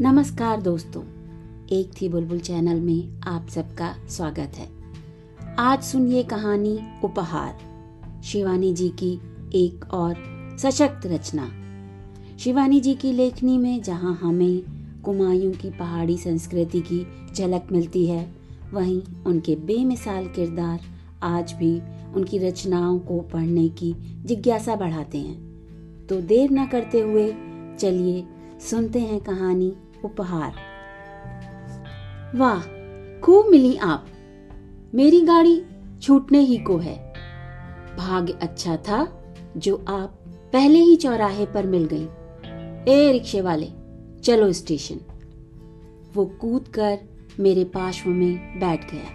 नमस्कार दोस्तों, एक थी बुलबुल चैनल में आप सबका स्वागत है। आज सुनिए कहानी उपहार, शिवानी जी की एक और सशक्त रचना। शिवानी जी की लेखनी में जहाँ हमें कुमायूं की पहाड़ी संस्कृति की झलक मिलती है, वहीं उनके बेमिसाल किरदार आज भी उनकी रचनाओं को पढ़ने की जिज्ञासा बढ़ाते हैं। तो देर न करते हुए चलिए सुनते हैं कहानी उपहार। वाह, खूब मिली आप। मेरी गाड़ी छूटने ही को है। भाग्य अच्छा था जो आप पहले ही चौराहे पर मिल गई। ए, रिक्शे वाले, चलो स्टेशन। वो कूद कर मेरे पार्श्व में बैठ गया।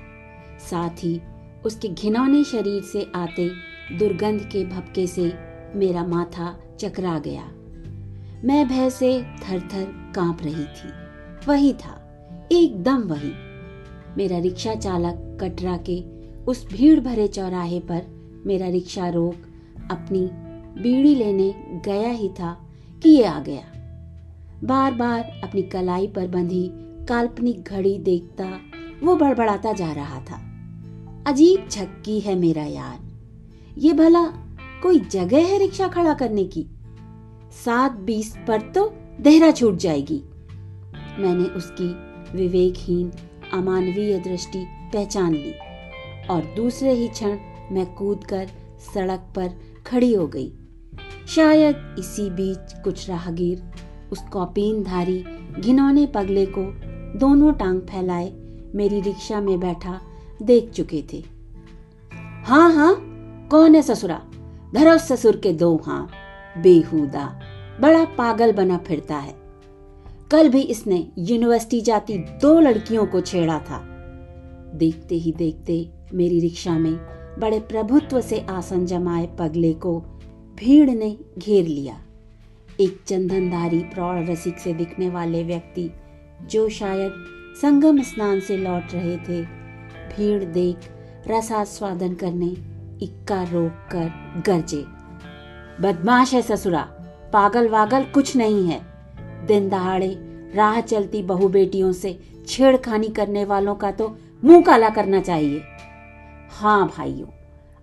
साथ ही उसके घिनौने शरीर से आते दुर्गंध के भपके से मेरा माथा चकरा गया। मैं भय से थर थर काँप रही थी। वही था, एकदम वही। मेरा रिक्शा चालक कटरा के उस भीड़ भरे चौराहे पर मेरा रिक्शा रोक अपनी बीड़ी लेने गया ही था कि ये आ गया। बार बार अपनी कलाई पर बंधी काल्पनिक घड़ी देखता वो बड़बड़ाता जा रहा था। अजीब झक्की है मेरा यार। ये भला कोई जगह है रिक्शा खड़ा करने की? सात बीस पर तो देहरा छूट जाएगी। मैंने उसकी विवेकहीन, अमानवीय दृष्टि पहचान ली और दूसरे ही क्षण मैं कूदकर सड़क पर खड़ी हो गई। शायद इसी बीच कुछ राहगीर उस कौपीन धारी घिनौने पगले को दोनों टांग फैलाए मेरी रिक्शा में बैठा देख चुके थे। हाँ हाँ कौन है ससुरा? धरो ससुर के दो हाँ बेहुदा। बड़ा पागल बना फिरता है। कल भी इसने यूनिवर्सिटी जाती दो लड़कियों को छेड़ा था। देखते ही देखते मेरी रिक्शा में बड़े प्रभुत्व से आसन जमाए पगले को भीड़ ने घेर लिया। एक चंदनधारी प्रौढ़ रसिक से दिखने वाले व्यक्ति, जो शायद संगम स्नान से लौट रहे थे, भीड़ देख रसास्वादन करने इक्का रोक कर गरजे। बदमाश है ससुरा पागल वागल कुछ नहीं है। दिन दहाड़े, राह चलती बहु बेटियों से छेड़खानी करने वालों का तो मुँह काला करना चाहिए। हाँ भाइयों,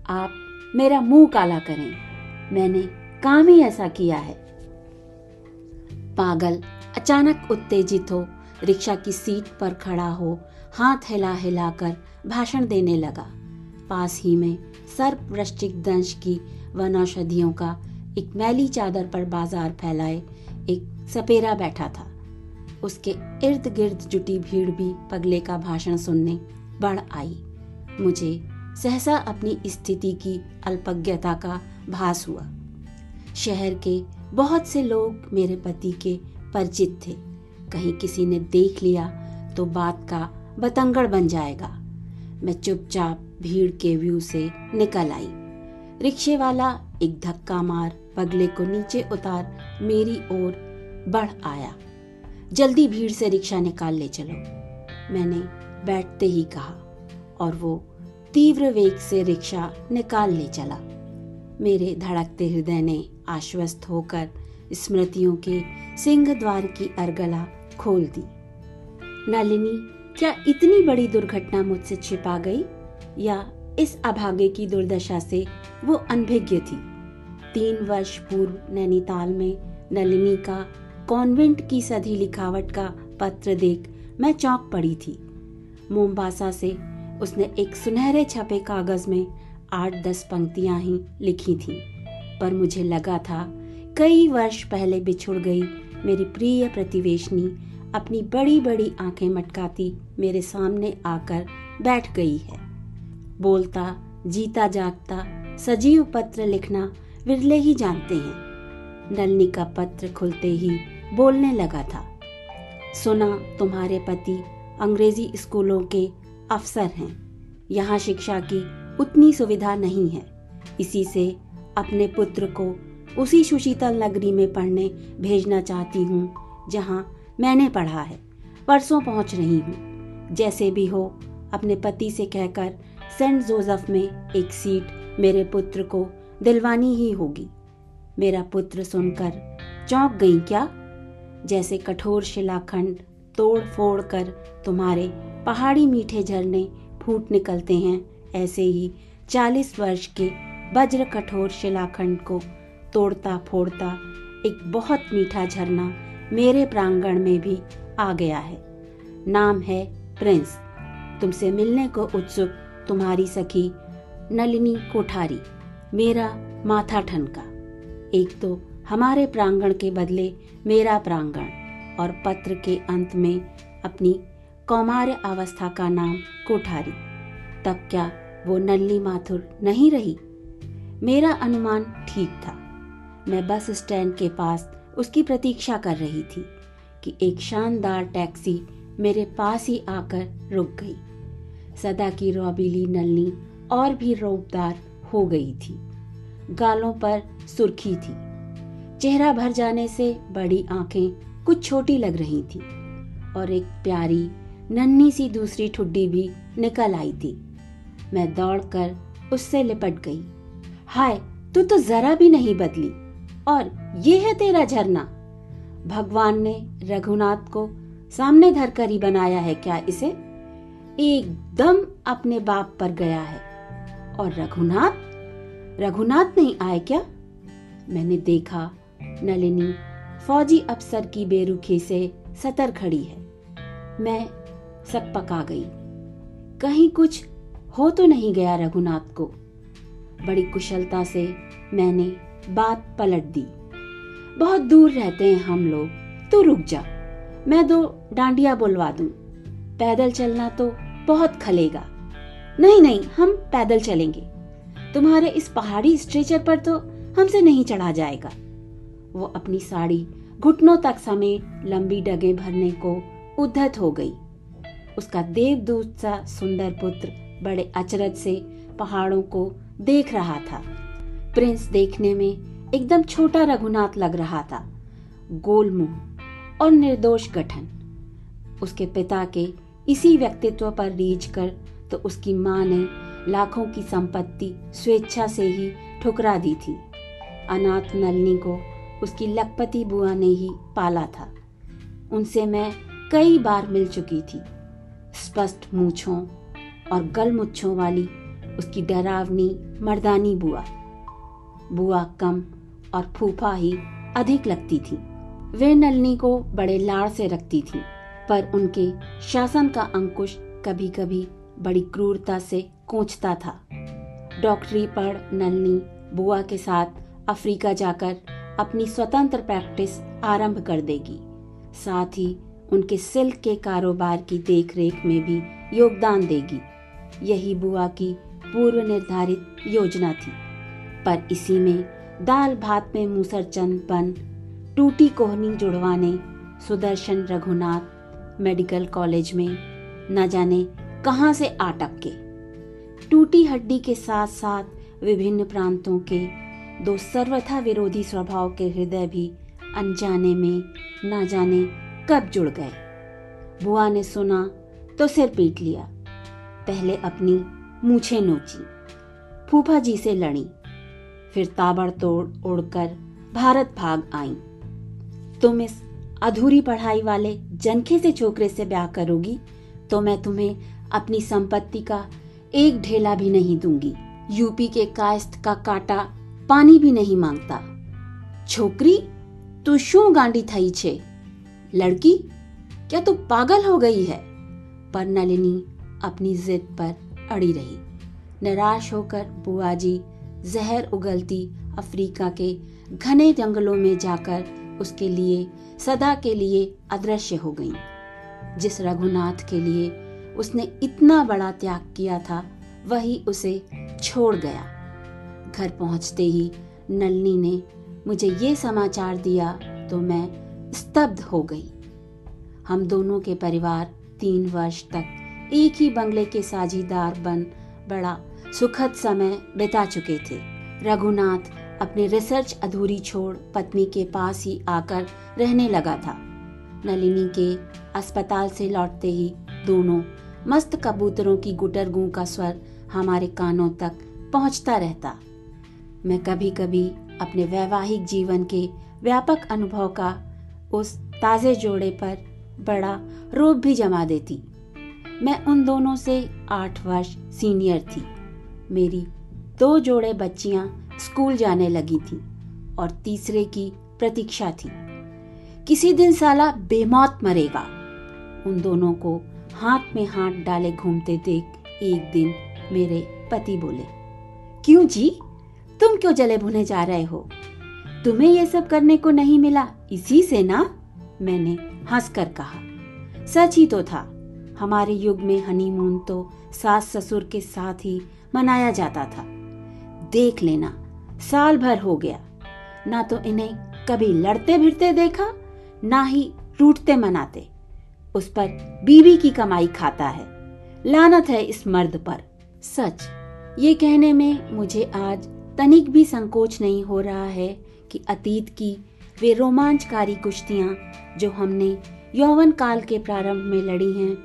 आप मेरा मुँह काला करें। मैंने काम ही ऐसा किया है। पागल, अचानक उत्तेजित हो, रिक्शा की सीट पर खड़ा हो, हाथ हिला हिलाकर भाषण देने लगा। पास ही में सर्प वृश्चिक दंश की वनौषधियों का एक मैली चादर पर बाज़ार फैलाए, एक सपेरा बैठा था। उसके इर्द गिर्द जुटी भीड़ भी पगले का भाषण सुनने बढ़ आई। मुझे सहसा अपनी स्थिति की अल्पज्ञता का भास हुआ। शहर के बहुत से लोग मेरे पति के परिचित थे। कहीं किसी ने देख लिया तो बात का बतंगड़ बन जाएगा। मैं चुपचाप भीड़ के व्यू से निकल आई। रिक्शे वाला एक धक्का मार पगले को नीचे उतार, मेरी ओर बढ़ आया। जल्दी भीड़ से रिक्शा निकाल ले चलो, मैंने बैठते ही कहा, और वो तीव्र वेग से रिक्शा निकाल ले चला। मेरे धड़कते हृदय ने आश्वस्त होकर स्मृतियों के सिंह द्वार की अर्गला खोल दी। नलिनी, क्या इतनी बड़ी दुर्घटना मुझसे छिपा गई? या इस अभागे की दुर्दशा से वो अनभिज्ञ थी? तीन वर्ष पूर्व नैनीताल में नलिनी का कॉन्वेंट की सधी लिखावट का पत्र देख मैं चौंक पड़ी थी। मोमबासा से उसने एक सुनहरे छपे कागज़ में आठ दस पंक्तियाँ ही लिखी थी, पर मुझे लगा था कई वर्ष पहले बिछुड़ गई मेरी प्रिय प्रतिवेशनी अपनी बड़ी बड़ी आँखें मटकाती मेरे सामने आकर बैठ गई है। बोलता, जीता जागता, सजीव पत्र लिखना विरले ही जानते हैं। नलनी का पत्र खुलते ही बोलने लगा था, सुना, तुम्हारे पति अंग्रेज़ी स्कूलों के अफसर हैं। यहाँ शिक्षा की उतनी सुविधा नहीं है। इसी से अपने पुत्र को उसी सुशीतल नगरी में पढ़ने भेजना चाहती हूँ, जहाँ मैंने पढ़ा है। परसों पहुँच रही हूँ। जैसे भी हो, अपने पति से कहकर सेंट जोसेफ में एक सीट मेरे पुत्र को दिलवानी ही होगी। मेरा पुत्र सुनकर चौंक गई, क्या? जैसे कठोर शिलाखंड तोड़ फोड़ कर तुम्हारे पहाड़ी मीठे झरने फूट निकलते हैं, ऐसे ही चालीस वर्ष के वज्र कठोर शिलाखंड को तोड़ता फोड़ता एक बहुत मीठा झरना मेरे प्रांगण में भी आ गया है। नाम है प्रिंस। तुमसे मिलने को उत्सुक तुम्हारी सखी नलिनी कोठारी। मेरा माथा ठनका। एक तो हमारे प्रांगण के बदले मेरा प्रांगण और पत्र के अंत में अपनी कौमार्य अवस्था का नाम कोठारी। तब क्या वो नल्ली माथुर नहीं रही? मेरा अनुमान ठीक था। मैं बस स्टैंड के पास उसकी प्रतीक्षा कर रही थी कि एक शानदार टैक्सी मेरे पास ही आकर रुक गई। सदा की रौबीली नलनी और भी रोबदार हो गई थी। गालों पर सुर्खी थी। चेहरा भर जाने से बड़ी आँखें कुछ छोटी लग रही थी और एक प्यारी, नन्ही सी दूसरी ठुड्डी भी निकल आई थी। मैं दौड़कर उससे लिपट गई। हाय, तू तो जरा भी नहीं बदली और ये है तेरा झरना। भगवान ने रघुनाथ को सामने धर कर ही बनाया है क्या इसे? एकदम अपने बाप पर गया है। और रघुनाथ? रघुनाथ नहीं आए क्या? मैंने देखा, नलिनी, फौजी अफसर की बेरुखी से सतर खड़ी है। मैं सब पका गई। कहीं कुछ हो तो नहीं गया रघुनाथ को। बड़ी कुशलता से मैंने बात पलट दी। बहुत दूर रहते हैं हम लोग तो रुक जा। मैं दो डांडिया बुलवा दूँ। पैदल चलना तो बहुत खलेगा। नहीं नहीं, हम पैदल चलेंगे। तुम्हारे इस पहाड़ी स्ट्रेचर पर तो हमसे नहीं चढ़ा जाएगा। वो अपनी साड़ी घुटनों तक समेट लंबी डगे भरने को उद्धत हो गई। उसका देवदूत सा सुंदर पुत्र बड़े अचरज से पहाड़ों को देख रहा था। प्रिंस देखने में एकदम छोटा रघुनाथ लग रहा था। गोल मुँह और निर्दोष गठन। उसके पिता के इसी व्यक्तित्व पर रीझ कर तो उसकी माँ ने लाखों की संपत्ति स्वेच्छा से ही ठुकरा दी थी। अनाथ नलनी को उसकी लखपति बुआ ने ही पाला था। उनसे मैं कई बार मिल चुकी थी। स्पष्ट मूछों और गलमुच्छों वाली उसकी डरावनी, मर्दानी बुआ। बुआ कम और फूफा ही अधिक लगती थी। वे नलनी को बड़े लाड़ से रखती थी, पर उनके शासन का अंकुश कभी कभी बड़ी क्रूरता से कोचता था। डॉक्टरी पढ़ नलनी बुआ के साथ अफ्रीका जाकर अपनी स्वतंत्र प्रैक्टिस आरंभ कर देगी। साथ ही उनके सिल्क के कारोबार की देखरेख में भी योगदान देगी। यही बुआ की पूर्व निर्धारित योजना थी। पर इसी में दाल भात में मूसर चंद बन, टूटी कोहनी जुड़वाने सुदर्शन रघुनाथ मेडिकल कॉलेज में न जाने कहाँ से आटक के? टूटी हड्डी के साथ साथ विभिन्न प्रांतों के दो सर्वथा विरोधी स्वभाव के हृदय भी अनजाने में न जाने कब जुड़ गए। बुआ ने सुना तो सिर पीट लिया। पहले अपनी मूछे नोची। फूफा जी से लड़ी। फिर ताबड़तोड़ उड़कर भारत भाग आई। तुम इस अधूरी पढ़ाई वाले जनखे से छोकरे से ब्याह करोगी तो मैं तुम्हें अपनी संपत्ति का एक ढेला भी नहीं दूँगी। यूपी के कायस्थ का काटा पानी भी नहीं माँगता। छोकरी, तू शू गांडी थई छे? लड़की, क्या तू पागल हो गई है? पर नलिनी अपनी जिद पर अड़ी रही। निराश होकर बुआ जी जहर उगलती अफ्रीका के घने जंगलों में जाकर उसके लिए, सदा के लिए अदृश्य हो गई। जिस रघुनाथ के लिए उसने इतना बड़ा त्याग किया था, वही उसे छोड़ गया। घर पहुँचते ही नलनी ने मुझे ये समाचार दिया तो मैं स्तब्ध हो गई। हम दोनों के परिवार तीन वर्ष तक एक ही बंगले के साझीदार बन बड़ा सुखद समय बिता चुके थे। रघुनाथ अपनी रिसर्च अधूरी छोड़ पत्नी के पास ही आकर रहने लगा था। नलिनी के अस्पताल से लौटते ही दोनों मस्त कबूतरों की गुटर गू का स्वर हमारे कानों तक पहुँचता रहता। मैं कभी कभी अपने वैवाहिक जीवन के व्यापक अनुभव का उस ताजे जोड़े पर बड़ा रोब भी जमा देती। मैं उन दोनों से आठ वर्ष सीनियर थी। मेरी दो जोड़े बच्चियाँ स्कूल जाने लगी थी और तीसरे की प्रतीक्षा थी। किसी दिन साला बेमौत मरेगा। उन दोनों को हाथ में हाथ डाले घूमते देख एक दिन मेरे पति बोले, क्यों जी? तुम क्यों जले भुने जा रहे हो? तुम्हें ये सब करने को नहीं मिला। इसी से ना? मैंने हंसकर कहा, सच ही तो था। हमारे युग में हनीमून तो सास ससुर के साथ ही मनाया जाता था। देख लेना, साल भर हो गया। ना तो इन्हें कभी लड़ते भिड़ते देखा, ना ही टूटते मनाते उस पर बीवी की कमाई खाता है। लानत है इस मर्द पर। सच, ये कहने में मुझे आज तनिक भी संकोच नहीं हो रहा है कि अतीत की वे रोमांचकारी कुश्तियाँ जो हमने यौवन काल के प्रारंभ में लड़ी हैं,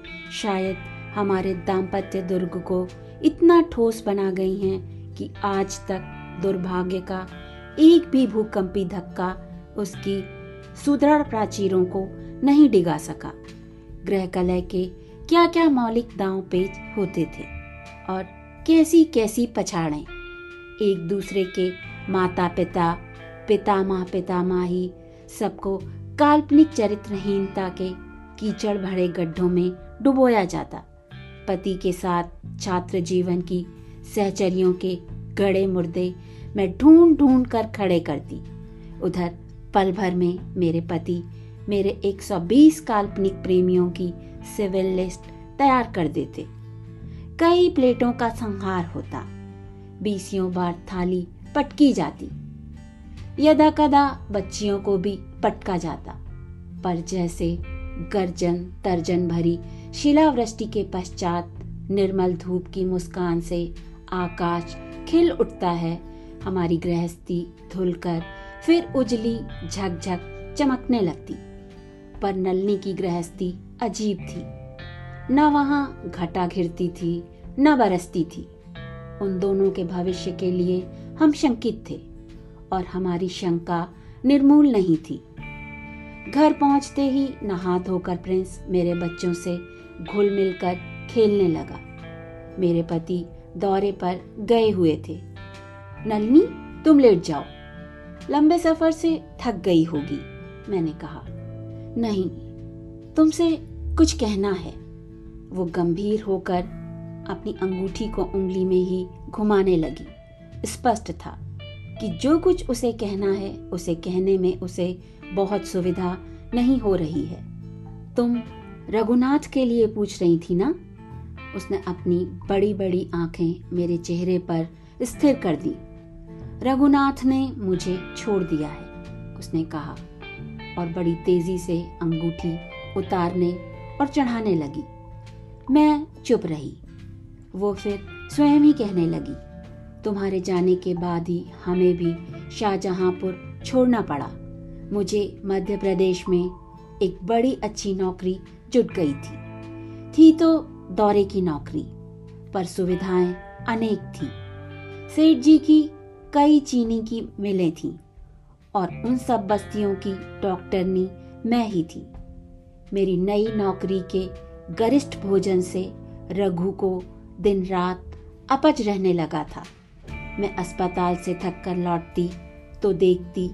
शायद हमारे दाम्पत्य दुर्ग को इतना ठोस बना गई हैं कि आज तक दुर्भाग्य का एक भी भूकंपी धक्का उसकी सुदृढ़ प्राचीरों को नहीं डिगा सका। ग्रह कलय के क्या क्या मौलिक दांव पेच होते थे और कैसी कैसी पछाड़े। एक दूसरे के माता पिता पितामह पितामाही सबको काल्पनिक चरित्रहीनता के कीचड़ भरे गड्ढों में डुबोया जाता। पति के साथ छात्र जीवन की सहचरियों के गड़े मुर्दे मैं ढूंढ ढूंढ कर खड़े करती। उधर पल भर में मेरे पति मेरे 120 काल्पनिक प्रेमियों की सिविल लिस्ट तैयार कर देते। कई प्लेटों का संहार होता। बीसियों बार थाली पटकी जाती। यदा कदा बच्चियों को भी पटका जाता। पर जैसे गर्जन तर्जन भरी शिलावृष्टि के पश्चात निर्मल धूप की मुस्कान से आकाश खिल उठता है, हमारी गृहस्थी धुलकर फिर उजली झकझक चमकने लगती। पर नलनी की गृहस्थी अजीब थी। न वहाँ घटा घिरती थी, न बरसती थी। उन दोनों के भविष्य के लिए हम शंकित थे और हमारी शंका निर्मूल नहीं थी। घर पहुँचते ही नहा धोकर प्रिंस मेरे बच्चों से घुल मिलकर खेलने लगा। मेरे पति दौरे पर गए हुए थे। नलनी, तुम लेट जाओ। लंबे सफ़र से थक गई होगी, मैंने कहा। नहीं, तुमसे कुछ कहना है। वो गंभीर होकर अपनी अंगूठी को उंगली में ही घुमाने लगी। स्पष्ट था कि जो कुछ उसे कहना है, उसे कहने में उसे बहुत सुविधा नहीं हो रही है। तुम रघुनाथ के लिए पूछ रही थी ना? उसने अपनी बड़ी बड़ी आँखें मेरे चेहरे पर स्थिर कर दी। रघुनाथ ने मुझे छोड़ दिया है, उसने कहा। और बड़ी तेज़ी से अंगूठी उतारने और चढ़ाने लगी। मैं चुप रही। वो फिर स्वयं ही कहने लगी, तुम्हारे जाने के बाद ही हमें भी शाहजहांपुर छोड़ना पड़ा। मुझे मध्य प्रदेश में एक बड़ी अच्छी नौकरी जुट गई थी। थी तो दौरे की नौकरी, पर सुविधाएँ अनेक थी। सेठ जी की कई चीनी की मिलें थीं। और उन सब बस्तियों की डॉक्टरनी मैं ही थी। मेरी नई नौकरी के गरिष्ठ भोजन से रघु को दिन रात अपच रहने लगा था। मैं अस्पताल से थक कर लौटती तो देखती,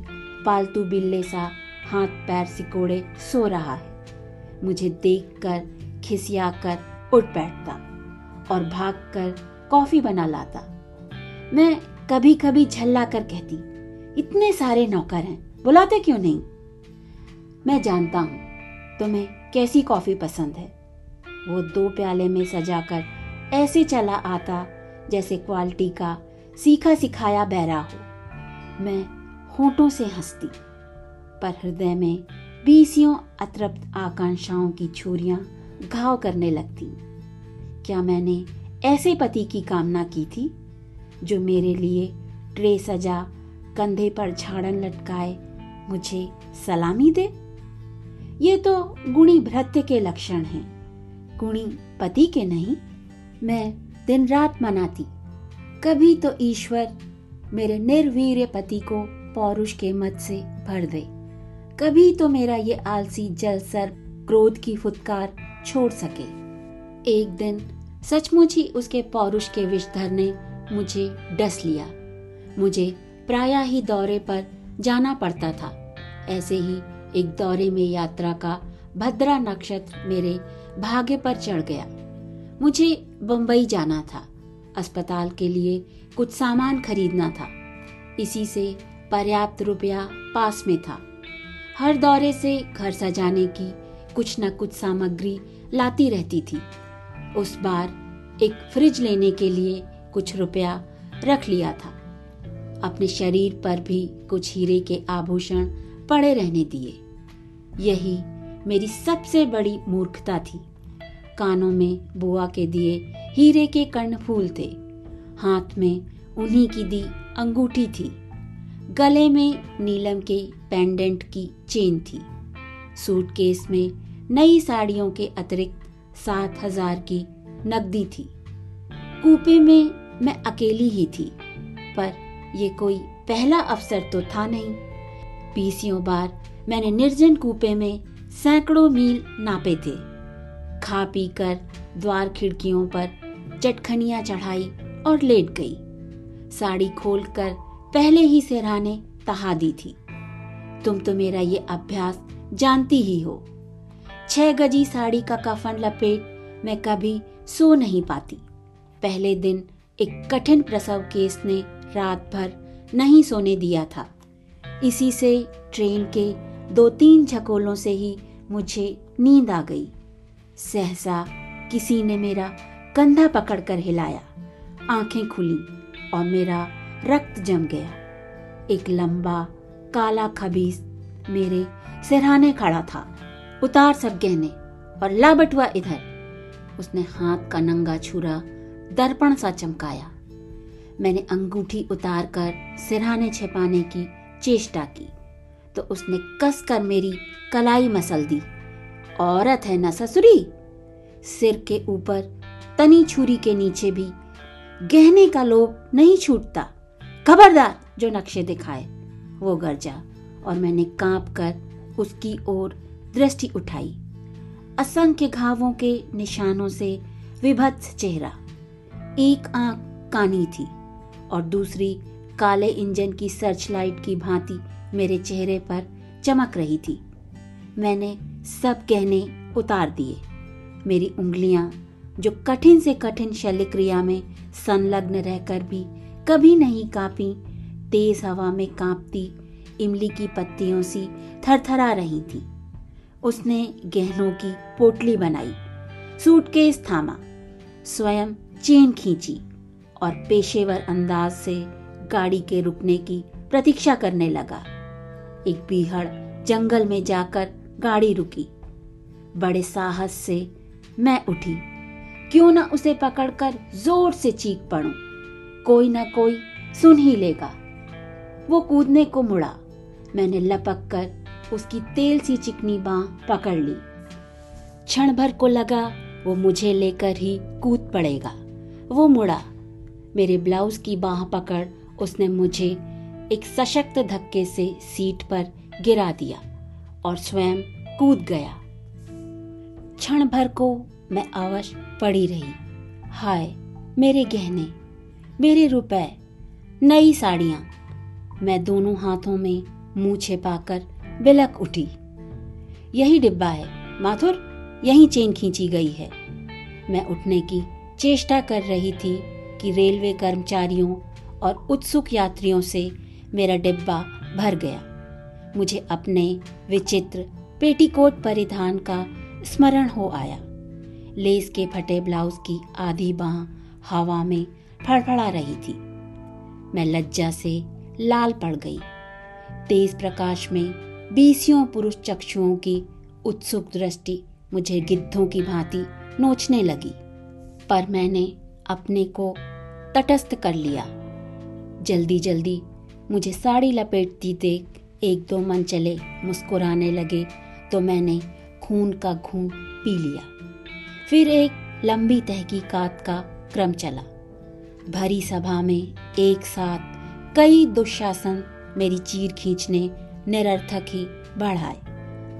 पालतू बिल्ले सा हाथ पैर सिकोड़े सो रहा है। मुझे देखकर खिसियाकर उठ बैठता और भागकर कॉफ़ी बना लाता। मैं कभी कभी झल्ला कर कहती इतने सारे नौकर हैं। बुलाते क्यों नहीं? मैं जानता हूँ, तुम्हें कैसी कॉफ़ी पसंद है। वो दो प्याले में सजाकर ऐसे चला आता जैसे क्वालिटी का सीखा सिखाया बहरा हो। मैं होठों से हंसती, पर हृदय में बीसियों अतृप्त आकांक्षाओं की छुरियाँ घाव करने लगती। क्या मैंने ऐसे पति की कामना की थी, जो मेरे लिए ट्रे सजा कंधे पर झाड़न लटकाए, मुझे सलामी दे। ये तो गुणी भृत्य के लक्षण हैं, गुणी पति के नहीं, मैं दिन रात मनाती। कभी तो ईश्वर मेरे निर्वीर्य पति को पौरुष के मत से भर दे। कभी तो मेरा ये आलसी जलसर क्रोध की फुतकार छोड़ सके। एक दिन सचमुच ही उसके पौरुष के विषधर ने मुझे डस लिया। मुझे प्राय ही दौरे पर जाना पड़ता था। ऐसे ही एक दौरे में यात्रा का भद्रा नक्षत्र मेरे भाग्य पर चढ़ गया। मुझे बम्बई जाना था। अस्पताल के लिए कुछ सामान खरीदना था। इसी से पर्याप्त रुपया पास में था। हर दौरे से घर सजाने की कुछ न कुछ सामग्री लाती रहती थी। उस बार एक फ्रिज लेने के लिए कुछ रुपया रख लिया था। अपने शरीर पर भी कुछ हीरे के आभूषण पड़े रहने दिए। यही मेरी सबसे बड़ी मूर्खता थी। कानों में बुआ के दिए हीरे के कर्णफूल थे। हाथ में उन्हीं की दी अंगूठी थी। गले में नीलम के पेंडेंट की चेन थी। सूटकेस में नई साड़ियों के अतिरिक्त सात हज़ार की नकदी थी। कूपे में मैं अकेली ही थी, पर ये कोई पहला अवसर तो था नहीं। बीसियों बार मैंने निर्जन कूपे में सैकड़ों मील नापे थे। खा पी कर द्वार खिड़कियों पर चटखनिया चढ़ाई और लेट गई। साड़ी खोलकर पहले ही सेहराने तहा दी थी। तुम तो मेरा ये अभ्यास जानती ही हो। छह गजी साड़ी का कफन लपेट मैं कभी सो नहीं पाती। पहले दिन एक कठिन प्रसव केस ने रात भर नहीं सोने दिया था। इसी से ट्रेन के दो तीन झकोलों से ही मुझे नींद आ गई। सहसा किसी ने मेरा कंधा पकड़कर हिलाया, आँखें खुली और मेरा रक्त जम गया। एक लंबा काला खबीस मेरे सिरहाने खड़ा था, उतार सब गहने और ला बटुआ इधर। उसने हाथ का नंगा छुरा दर्पण सा चमकाया। मैंने अंगूठी उतार कर सिरहाने छिपाने की चेष्टा की। तो उसने कस कर मेरी कलाई मसल दी। औरत है न ससुरी? सिर के ऊपर तनी छुरी के नीचे भी गहने का लोभ नहीं छूटता। खबरदार, जो नक्शे दिखाए, वो गरजा और मैंने काँप कर उसकी ओर दृष्टि उठाई। असंख्य घावों के निशानों से विभत्स चेहरा। एक आँख कानी थी। और दूसरी काले इंजन की सर्च लाइट की भांति मेरे चेहरे पर चमक रही थी। मैंने सब कहने उतार दिए। मेरी उंगलियाँ, जो कठिन से कठिन शल्य क्रिया में संलग्न रहकर भी कभी नहीं कांपी, तेज हवा में कांपती, इमली की पत्तियों सी थरथरा रही थी। उसने गहनों की पोटली बनाई, सूटकेस थामा, स्वयं चेन खींची। और पेशेवर अंदाज से गाड़ी के रुकने की प्रतीक्षा करने लगा। एक बीहड़ जंगल में जाकर गाड़ी रुकी। बड़े साहस से मैं उठी। क्यों ना उसे पकड़कर ज़ोर से चीख पड़ू। कोई ना कोई सुन ही लेगा। वो कूदने को मुड़ा। मैंने लपक कर उसकी तेल सी चिकनी बाह पकड़ ली। क्षण भर को लगा, वो मुझे लेकर ही कूद पड़ेगा। वो मुड़ा। मेरे ब्लाउज की बाह पकड़ उसने मुझे एक सशक्त धक्के से सीट पर गिरा दिया और स्वयं कूद गया। क्षण भर को मैं अवश्य पड़ी रही। हाय, मेरे गहने, मेरे रुपए, नई साड़ियाँ। मैं दोनों हाथों में मुँह छिपाकर बिलक उठी। यही डिब्बा है, माथुर, यही चेन खींची गई है। मैं उठने की चेष्टा कर रही थी कि रेलवे कर्मचारियों और उत्सुक यात्रियों से मेरा डिब्बा भर गया। मुझे अपने विचित्र पेटीकोट परिधान का स्मरण हो आया। लेस के फटे ब्लाउज की आधी बाह हवा में फड़फड़ा रही थी। मैं लज्जा से लाल पड़ गई। तेज प्रकाश में बीसियों पुरुष चक्षुओं की उत्सुक दृष्टि मुझे गिद्धों की भांति नोचने लगी। पर मैंने अपने को तटस्थ कर लिया। जल्दी जल्दी मुझे साड़ी लपेटती देख। एक दो मन चले, मुस्कुराने लगे तो मैंने खून का घूम पी लिया। फिर एक लंबी तहकीकात का क्रम चला। भरी सभा में एक साथ कई दुशासन मेरी चीर खींचने, निरर्थक ही बढ़ाए।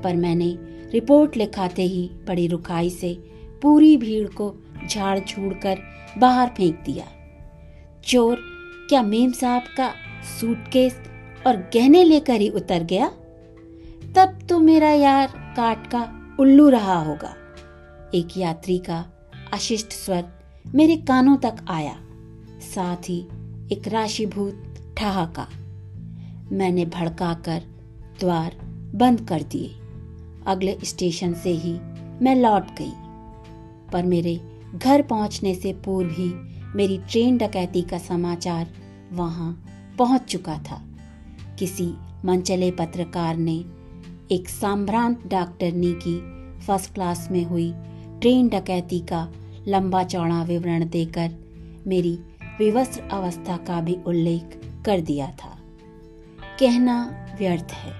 पर मैंने रिपोर्ट लिखाते ही बड़ी रुखाई से पूरी भीड़ को झाड़ झूड़ कर बाहर फेंक दिया। चोर क्या मेम साहब का सूटकेस और गहने लेकर ही उतर गया? तब तो मेरा यार काट का उल्लू रहा होगा। एक यात्री का अशिष्ट स्वर मेरे कानों तक आया। साथ ही एक राशिभूत ठहाका। मैंने भड़काकर द्वार बंद कर दिए। अगले स्टेशन से ही मैं लौट गई। पर मेरे घर पहुँचने से पूर्व ही मेरी ट्रेन डकैती का समाचार वहाँ पहुँच चुका था। किसी मनचले पत्रकार ने एक सांभ्रांत डॉक्टरनी की फ़र्स्ट क्लास में हुई ट्रेन डकैती का लंबा चौड़ा विवरण देकर मेरी विवस्त्र अवस्था का भी उल्लेख कर दिया था। कहना व्यर्थ है।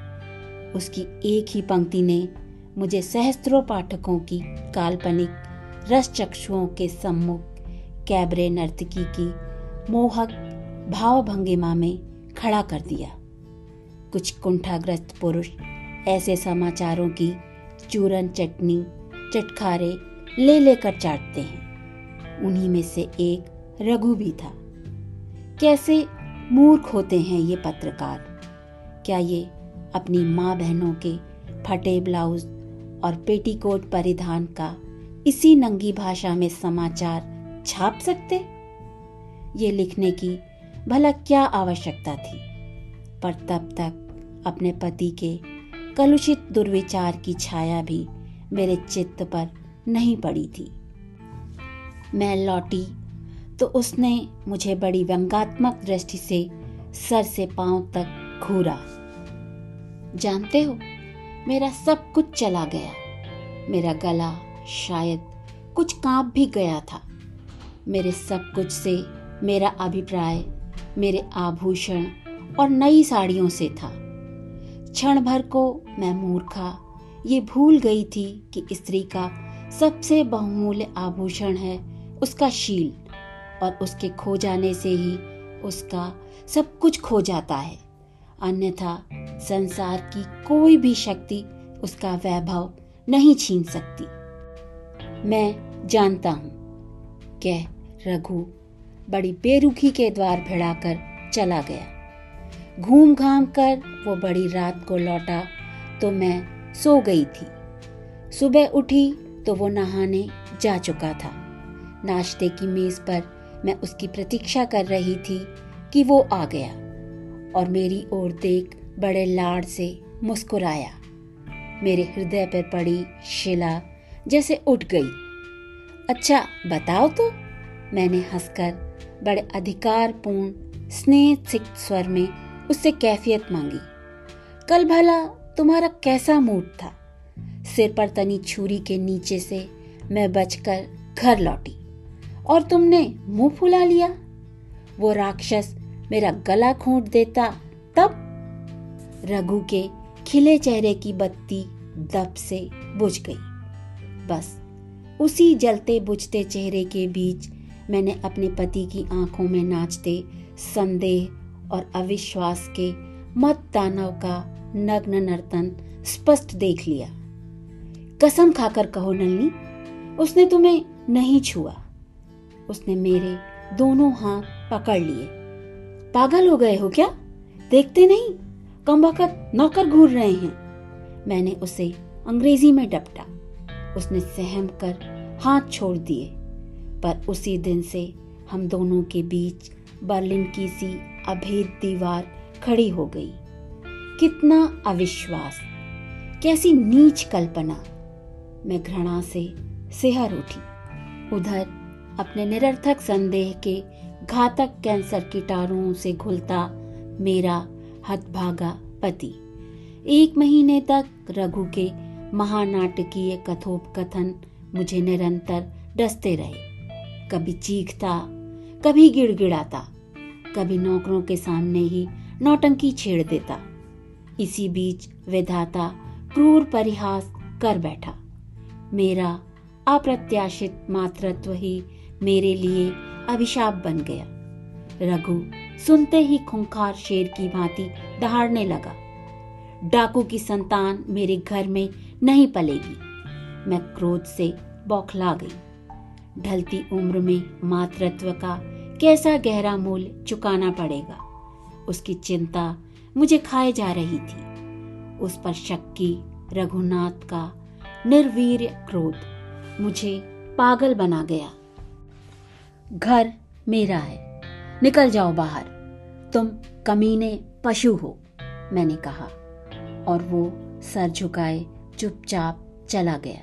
उसकी एक ही पंक्ति ने मुझे सहस्त्रों पाठकों की काल्पनिक रस चक्षुओं के सम्मुख कैबरे नर्तकी की मोहक भाव भंगिमा में खड़ा कर दिया। कुछ कुंठाग्रस्त पुरुष ऐसे समाचारों की चूरन चटनी, चटखारे ले लेकर चाटते हैं। उन्हीं में से एक रघु भी था। कैसे मूर्ख होते हैं ये पत्रकार? क्या ये अपनी माँ बहनों के फटे ब्लाउज और पेटीकोट परिधान का इसी नंगी भाषा में समाचार छाप सकते? ये लिखने की भला क्या आवश्यकता थी? पर तब तक अपने पति के कलुषित दुर्विचार की छाया भी मेरे चित्त पर नहीं पड़ी थी। मैं लौटी तो उसने मुझे बड़ी व्यंगात्मक दृष्टि से सर से पाँव तक घूरा। जानते हो, मेरा सब कुछ चला गया। मेरा गला शायद कुछ काँप भी गया था। मेरे सब कुछ से, मेरा अभिप्राय, मेरे आभूषण और नई साड़ियों से था। क्षण भर को मैं मूर्खा ये भूल गई थी कि स्त्री का सबसे बहुमूल्य आभूषण है उसका शील और उसके खो जाने से ही उसका सब कुछ खो जाता है। अन्यथा संसार की कोई भी शक्ति उसका वैभव नहीं छीन सकती। मैं जानता हूँ कह रघु बड़ी बेरुखी के द्वार भिड़ाकर चला गया। घूम घाम कर वो बड़ी रात को लौटा तो मैं सो गई थी। सुबह उठी तो वो नहाने जा चुका था। नाश्ते की मेज पर मैं उसकी प्रतीक्षा कर रही थी कि वो आ गया और मेरी ओर देख बड़े लाड़ से मुस्कुराया। मेरे हृदय पर पड़ी शिला जैसे उठ गई। अच्छा बताओ तो। मैंने हंसकर बड़े अधिकारपूर्ण स्नेह स्वर में उससे कैफियत मांगी। कल भला तुम्हारा कैसा मूड था? सिर पर तनी छुरी के नीचे से मैं बचकर घर लौटी। और तुमने मुँह फुला लिया? वो राक्षस मेरा गला खूंट देता तब रघु के खिले चेहरे की बत्ती दब से बुझ गई। बस उसी जलते बुझते चेहरे के बीच मैंने अपने पति की आँखों में नाचते, संदेह और अविश्वास के मत दानव का नग्न नर्तन स्पष्ट देख लिया। कसम खाकर कहो, नलनी, उसने तुम्हें नहीं छुआ। उसने मेरे दोनों हाथ पकड़ लिए। पागल हो गए हो क्या? देखते नहीं? कम वक्त नौकर घूर रहे हैं। मैंने उसे अंग्रेज़ी में डपटा। उसने सहम कर हाथ छोड़ दिए। पर उसी दिन से हम दोनों के बीच बर्लिन की सी अभेद दीवार खड़ी हो गई। कितना अविश्वास, कैसी नीच कल्पना। मैं घृणा से सिहर उठी। उधर अपने निरर्थक संदेह के घातक कैंसर कीटाणुओं से घुलता मेरा हतभागा पति। एक महीने तक रघु के महानाटकीय कथोपकथन मुझे निरंतर डसते रहे। कभी चीखता, कभी गिड़गिड़ाता, कभी नौकरों के सामने ही नौटंकी छेड़ देता। इसी बीच विधाता क्रूर परिहास कर बैठा। मेरा अप्रत्याशित मातृत्व ही मेरे लिए अभिशाप बन गया। रघु सुनते ही खुंखार शेर की भांति दहाड़ने लगा। डाकू की संतान मेरे घर में नहीं पलेगी। मैं क्रोध से बौखला गई। ढलती उम्र में मातृत्व का कैसा गहरा मूल्य चुकाना पड़ेगा? उसकी चिंता मुझे खाए जा रही थी। उस पर शक्की रघुनाथ का निर्वीर क्रोध मुझे पागल बना गया। घर मेरा है। निकल जाओ बाहर। तुम कमीने पशु हो, मैंने कहा। और वो सर झुकाए चुपचाप चला गया।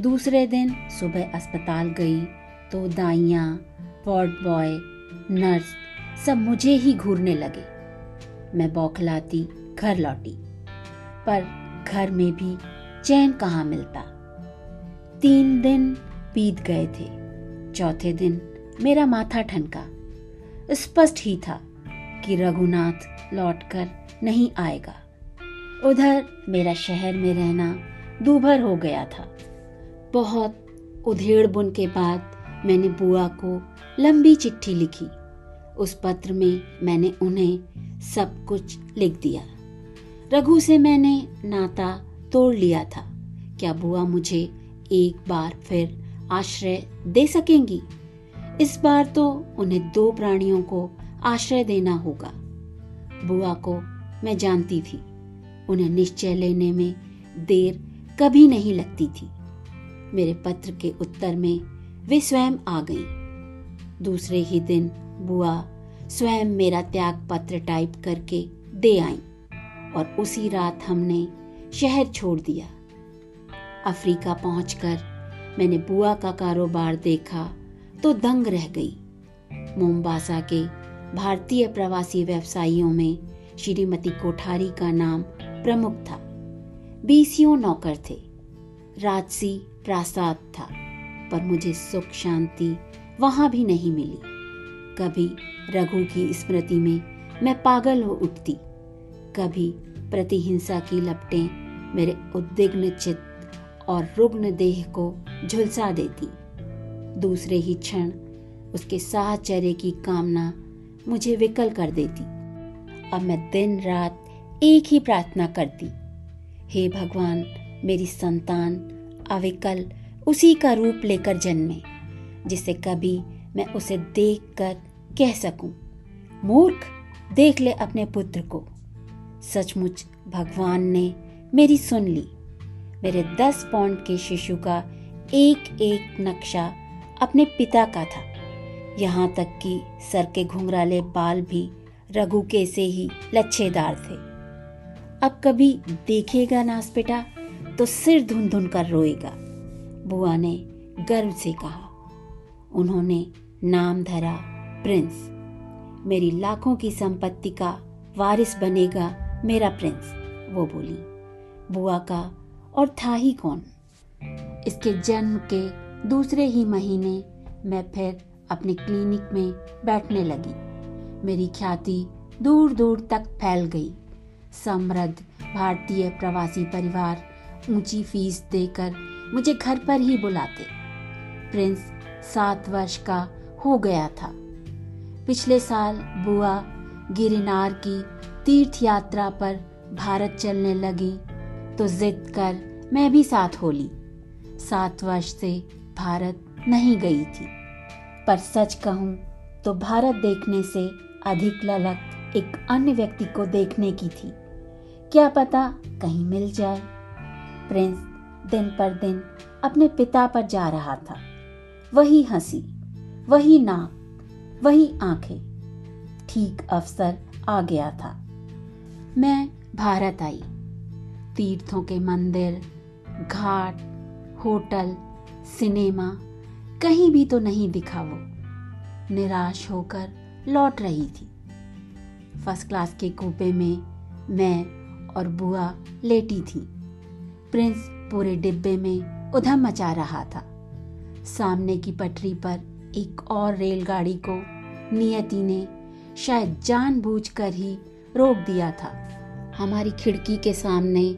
दूसरे दिन सुबह अस्पताल गई तो दाइया वार्ड बॉय, नर्स सब मुझे ही घूरने लगे। मैं बौखलाती घर लौटी, पर घर में भी चैन कहाँ मिलता? तीन दिन बीत गए थे। चौथे दिन मेरा माथा ठनका। स्पष्ट ही था कि रघुनाथ लौटकर नहीं आएगा। उधर मेरा शहर में रहना दूभर हो गया था। बहुत उधेड़ बुन के बाद मैंने बुआ को लंबी चिट्ठी लिखी। उस पत्र में मैंने उन्हें सब कुछ लिख दिया। रघु से मैंने नाता तोड़ लिया था। क्या बुआ मुझे एक बार फिर आश्रय दे सकेंगी? इस बार तो उन्हें दो प्राणियों को आश्रय देना होगा। बुआ को मैं जानती थी। उन्हें निश्चय लेने में देर कभी नहीं लगती थी। मेरे पत्र के उत्तर में वे स्वयं आ गई। दूसरे ही दिन बुआ स्वयं मेरा त्याग पत्र टाइप करके दे आई और उसी रात हमने शहर छोड़ दिया। अफ्रीका पहुंचकर मैंने बुआ का कारोबार देखा तो दंग रह गई। मोम्बासा के भारतीय प्रवासी व्यवसायियों में श्रीमती कोठारी का नाम प्रमुख था। बीसियों नौकर थे। राजसी प्रासाद था, पर मुझे सुख शांति वहाँ भी नहीं मिली। कभी रघु की स्मृति में मैं पागल हो उठती, कभी प्रतिहिंसा की लपटें मेरे उद्विग्न चित्त और रुग्ण देह को झुलसा देती। दूसरे ही क्षण उसके साहचर्य की कामना मुझे विकल कर देती। अब मैं दिन रात एक ही प्रार्थना करती, हे भगवान, मेरी संतान अविकल उसी का रूप लेकर जन्मे, जिसे कभी मैं उसे देखकर कह सकूँ। मूर्ख, देख ले अपने पुत्र को। सचमुच भगवान ने मेरी सुन ली। मेरे दस पौंड के शिशु का एक एक नक्शा अपने पिता का था। यहाँ तक कि सर के घुंघराले बाल भी रघु के से ही लच्छेदार थे। अब कभी देखेगा नास बेटा तो सिर धुन धुन कर रोएगा। बुआ ने गर्व से कहा, उन्होंने नाम धरा प्रिंस। मेरी लाखों की संपत्ति का वारिस बनेगा मेरा प्रिंस, वो बोली। बुआ का, और था ही कौन? इसके जन्म के दूसरे ही महीने मैं फिर अपने क्लिनिक में बैठने लगी। मेरी ख्याति दूर दूर तक फैल गई। समृद्ध भारतीय प्रवासी परिवार ऊँची फ़ीस देकर मुझे घर पर ही बुलाते। प्रिंस सात वर्ष का हो गया था। पिछले साल बुआ गिरिनार की तीर्थ यात्रा पर भारत चलने लगी तो जिद कर मैं भी साथ हो ली। सात वर्ष से भारत नहीं गई थी, पर सच कहूँ तो भारत देखने से अधिक ललक एक अन्य व्यक्ति को देखने की थी। क्या पता कहीं मिल जाए। प्रिंस दिन पर दिन अपने पिता पर जा रहा था। वही हँसी, वही नाक, वही आँखें। ठीक अवसर आ गया था। मैं भारत आई। तीर्थों के मंदिर, घाट, होटल, सिनेमा, कहीं भी तो नहीं दिखा वो। निराश होकर लौट रही थी। फ़र्स्ट क्लास के कूपे में मैं और बुआ लेटी थी। प्रिंस पूरे डिब्बे में उधम मचा रहा था। सामने की पटरी पर एक और रेलगाड़ी को नियति ने शायद जानबूझकर ही रोक दिया था। हमारी खिड़की के सामने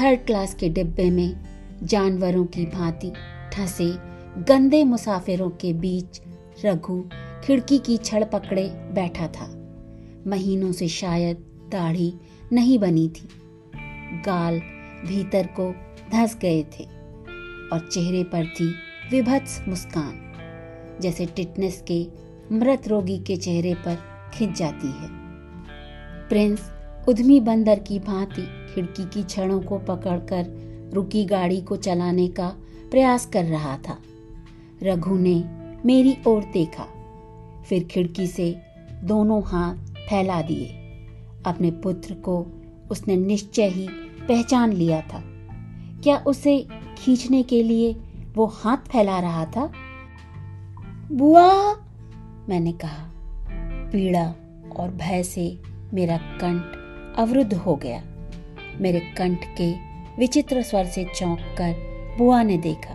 थर्ड क्लास के डिब्बे में जानवरों की भांति ठसे गंदे मुसाफिरों के बीच रघु खिड़की की छड़ पकड़े बैठा था। महीनों से शायद दाढ़ी नहीं बनी थी। गाल भीतर को धस गए थे और चेहरे पर थी विभत्स मुस्कान, जैसे टिटनेस के मृत रोगी के चेहरे पर खिंच जाती है। प्रिंस उद्मी बंदर की भांति खिड़की की छड़ों को पकड़कर रुकी गाड़ी को चलाने का प्रयास कर रहा था। रघु ने मेरी ओर देखा, फिर खिड़की से दोनों हाथ फैला दिए। अपने पुत्र को उसने निश्चय ही पहचान लिया था। क्या उसे खींचने के लिए वो हाथ फैला रहा था? बुआ, मैंने कहा, पीड़ा और भय से मेरा कंठ अवरुद्ध हो गया। मेरे कंठ के विचित्र स्वर से चौंक कर बुआ ने देखा।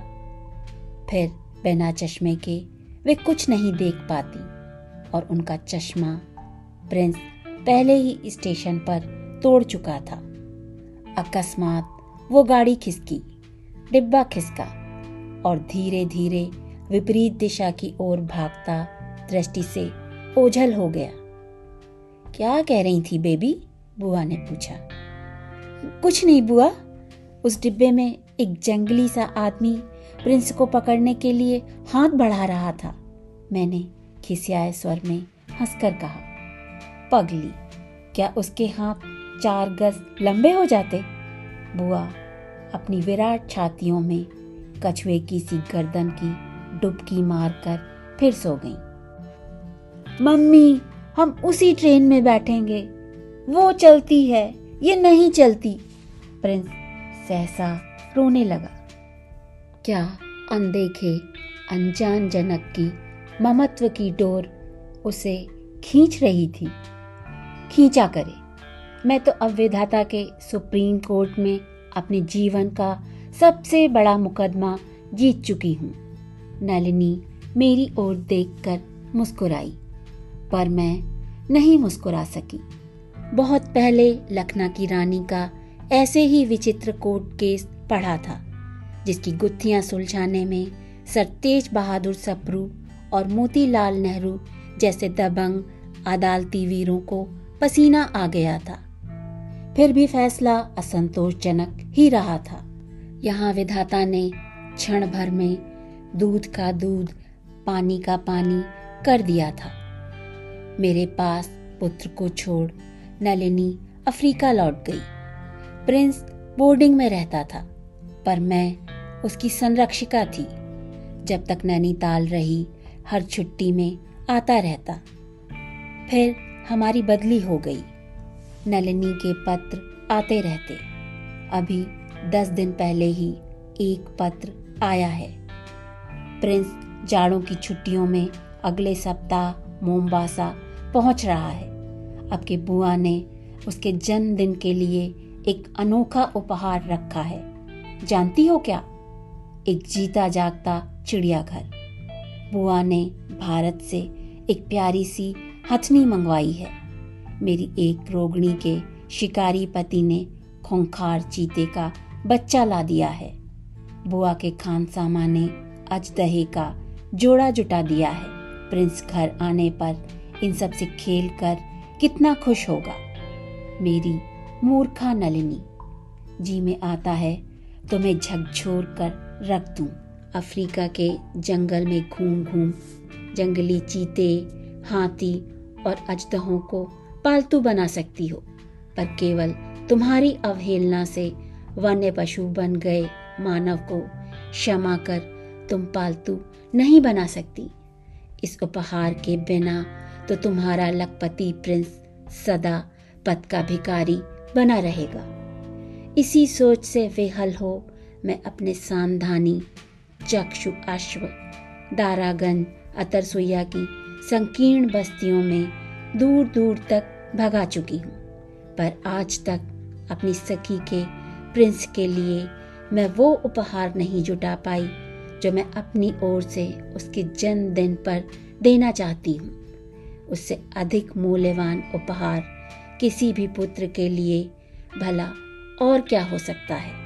फिर बिना चश्मे के वे कुछ नहीं देख पाती और उनका चश्मा प्रिंस पहले ही स्टेशन पर तोड़ चुका था। अकस्मात वो गाड़ी खिसकी, डिब्बा खिसका और धीरे धीरे विपरीत दिशा की ओर भागता दृष्टि से ओझल हो गया। क्या कह रही थी बेबी? बुआ ने पूछा। कुछ नहीं बुआ। उस डिब्बे में एक जंगली सा आदमी प्रिंस को पकड़ने के लिए हाथ बढ़ा रहा था। मैंने खिसियाए स्वर में हंसकर कहा पगली। क्या उसके हाथ चार गज लंबे हो जाते? बुआ अपनी विराट छातियों में कछुए की सी गर्दन की डुबकी मारकर फिर सो गई। मम्मी, हम उसी ट्रेन में बैठेंगे। वो चलती है, ये नहीं चलती। प्रिंस सहसा रोने लगा। क्या अनदेखे अनजान जनक की ममत्व की डोर उसे खींच रही थी? खींचा करे। मैं तो अब विधाता के सुप्रीम कोर्ट में अपने जीवन का सबसे बड़ा मुकदमा जीत चुकी हूँ। नलिनी मेरी ओर देखकर मुस्कुराई, पर मैं नहीं मुस्कुरा सकी। बहुत पहले लखना की रानी का ऐसे ही विचित्र कोर्ट केस पढ़ा था, जिसकी गुत्थियाँ सुलझाने में सरतेज बहादुर सप्रू और मोतीलाल नेहरू जैसे दबंग, अदालती वीरों को पसीना आ गया था। फिर भी फैसला असंतोषजनक ही रहा था। यहाँ विधाता ने क्षण भर में दूध का दूध, पानी का पानी कर दिया था। मेरे पास पुत्र को छोड़ नलिनी अफ्रीका लौट गई। प्रिंस बोर्डिंग में रहता था, पर मैं उसकी संरक्षिका थी। जब तक नैनीताल रही, हर छुट्टी में आता रहता। फिर हमारी बदली हो गई। नलिनी के पत्र आते रहते। अभी दस दिन पहले ही एक पत्र आया है। प्रिंस जाड़ों की छुट्टियों में अगले सप्ताह मोमबासा पहुँच रहा है। अब के बुआ ने उसके जन्मदिन के लिए एक अनोखा उपहार रखा है। जानती हो क्या? एक जीता जागता चिड़ियाघर। बुआ ने भारत से एक प्यारी सी हथनी मंगवाई है। मेरी एक रोगणी के शिकारी पति ने खोंखार चीते का बच्चा ला दिया है। बुआ के खान सामा ने अजदहे का जोड़ा जुटा दिया है। प्रिंस घर आने पर इन सबसे खेल कर कितना खुश होगा। मेरी मूर्खा नलिनी, जी में आता है तो मैं झकझोर कर रख दूँ। अफ्रीका के जंगल में घूम घूम जंगली चीते, हाथी और अजदहों को पालतू बना सकती हो, पर केवल तुम्हारी अवहेलना से वन्य पशु बन गए मानव को क्षमा कर तुम पालतू नहीं बना सकती। इस उपहार के बिना तो तुम्हारा लखपति प्रिंस सदा पद का भिकारी बना रहेगा। इसी सोच से विहल हो मैं अपने सामधानी चक्षु अश्व दारागंज अतरसुईया की संकीर्ण बस्तियों में दूर दूर तक भगा चुकी हूँ। पर आज तक अपनी सखी के, प्रिंस के लिए मैं वो उपहार नहीं जुटा पाई, जो मैं अपनी ओर से उसके जन्मदिन पर देना चाहती हूँ। उससे अधिक मूल्यवान उपहार किसी भी पुत्र के लिए भला और क्या हो सकता है?